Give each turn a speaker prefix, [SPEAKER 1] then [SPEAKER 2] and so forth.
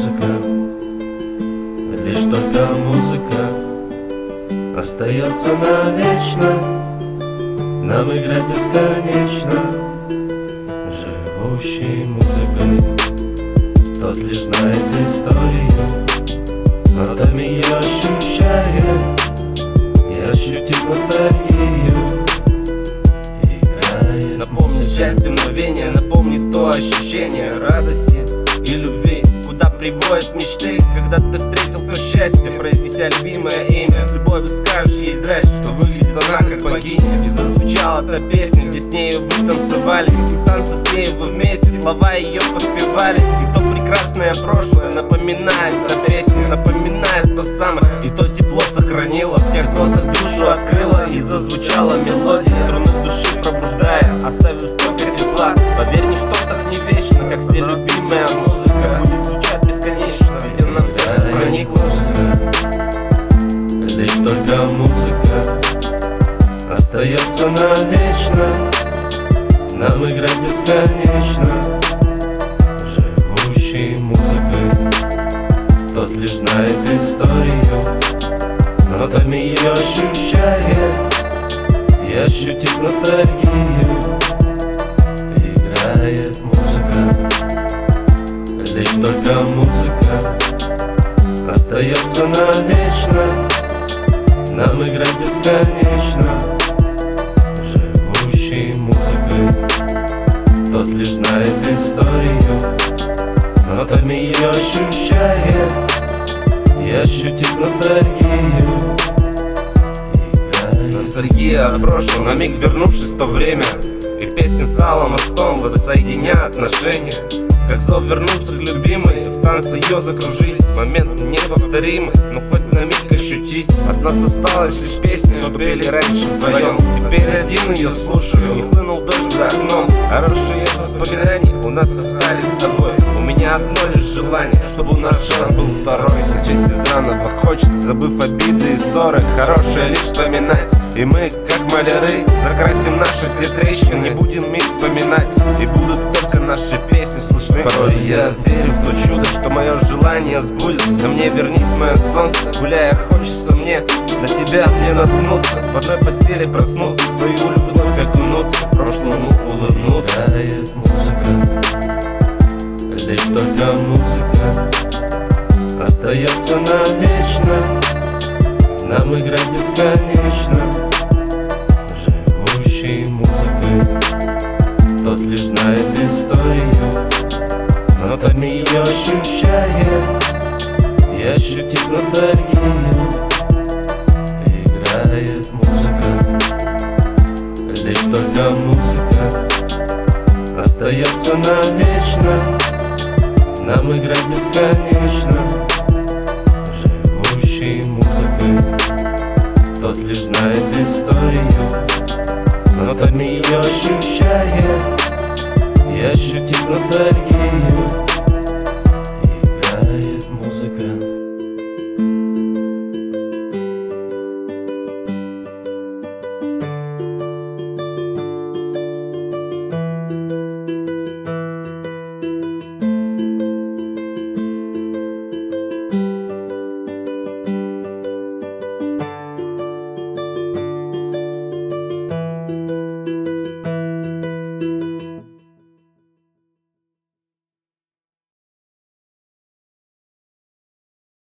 [SPEAKER 1] музыка, лишь только музыка Остается навечно, нам играть бесконечно Живущий музыкой, тот лишь знает историю Нотами ее ощущает. И ощутит ностальгию. Играет.
[SPEAKER 2] Напомни счастье мгновения, напомни то ощущение радости и любви Приводят мечты, когда ты встретил то счастье. Произнеся любимое имя, с любовью скажешь ей здрасте Что выглядит она как богиня. И зазвучала та песня, где с нею вы танцевали. И в танце с ней вы вместе слова ее подпевали. И то прекрасное прошлое напоминает та песня Напоминает то самое, и то тепло сохранило В тех нотах душу открыла. И зазвучала мелодия Струны души пробуждая, оставив
[SPEAKER 1] Только музыка Остается навечно. Нам играть бесконечно. Живущий музыкой Тот лишь знает историю Нотами ее ощущает. И ощутит ностальгию. Играет музыка. Лишь только музыка Остается навечно Нам играть бесконечно. Живущий музыкой. Тот лишь знает историю Нотами ее ощущает. И ощутит ностальгию.
[SPEAKER 2] Ностальгия о прошлом, на миг вернувшись в то время И песня стала мостом, воссоединя отношения. Как зов вернуться к любимой, в танце ее закружить Момент неповторимый, но ощутить От нас осталась лишь песня, что пели раньше вдвоем. Теперь один ее слушаю, не хлынул дождь за окном. Хорошие воспоминания у нас остались с тобой. У меня одно лишь желание, чтобы наш шанс был второй. Скачайся заново, хочется, забыв обиды и ссоры. Хорошее лишь вспоминать. И мы, как маляры, закрасим наши все трещины. Не будем миг вспоминать. И будут только наши песни слышны Порой я верю в то чудо, что мое желание сбудется. Ко мне вернись, мое солнце Гуляя, хочется мне на тебя мне наткнуться. В одной постели проснуться В твою любовь окунуться Прошлому улыбнуться.
[SPEAKER 1] Играет музыка Лишь только музыка Остается навечно Нам играть бесконечно. Живущий музыкой Тот лишь знает историю Нотами ее ощущает И ощутит ностальгию. Играет музыка Лишь только музыка Остается навечно Нам играть бесконечно. Живущий музыкой Тот лишь знает историю. Нотами ее ощущает И ощутит ностальгию 这个